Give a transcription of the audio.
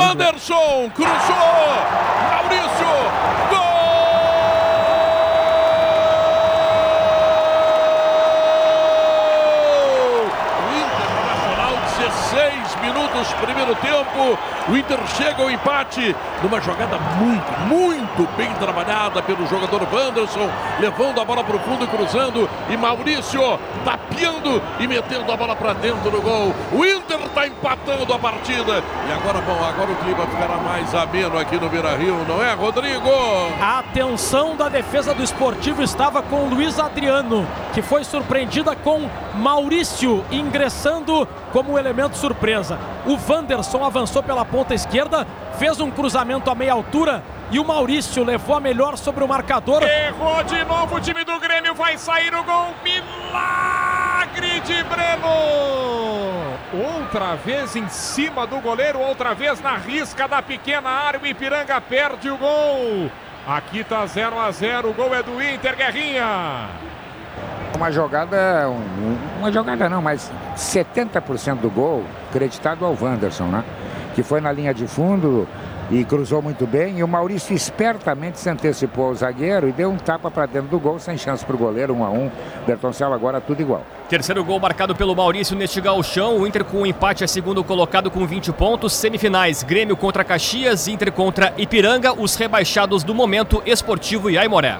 Wanderson cruzou. Maurício. Gol! 16 minutos, primeiro tempo. O Inter chega ao empate numa jogada muito, muito bem trabalhada pelo jogador Wanderson, levando a bola para o fundo cruzando. E Maurício tapeando e metendo a bola para dentro do gol. O Inter está empatando a partida. E agora, bom, agora o clima ficará mais ameno aqui no Beira Rio, não é, Rodrigo? A atenção da defesa do esportivo estava com Luiz Adriano, que foi surpreendida com Maurício ingressando como elemento surpresa. O Wanderson avançou pela ponta esquerda, fez um cruzamento a meia altura e o Maurício levou a melhor sobre o marcador. Errou de novo o time do Grêmio, vai sair o gol. Milagre de Breno! Outra vez em cima do goleiro, outra vez na risca da pequena área. O Ipiranga perde o gol. Aqui tá 0 a 0 o gol é do Inter, Guerrinha. Uma jogada, uma jogada não, mas 70% do gol creditado ao Wanderson, né? Que foi na linha de fundo e cruzou muito bem. E o Maurício espertamente se antecipou ao zagueiro e deu um tapa para dentro do gol, sem chance para o goleiro, 1 a 1 Bertoncello agora tudo igual. Terceiro gol marcado pelo Maurício neste galchão. O Inter com o um empate é segundo colocado com 20 pontos. Semifinais: Grêmio contra Caxias, Inter contra Ipiranga, os rebaixados do momento Esportivo e Aimoré.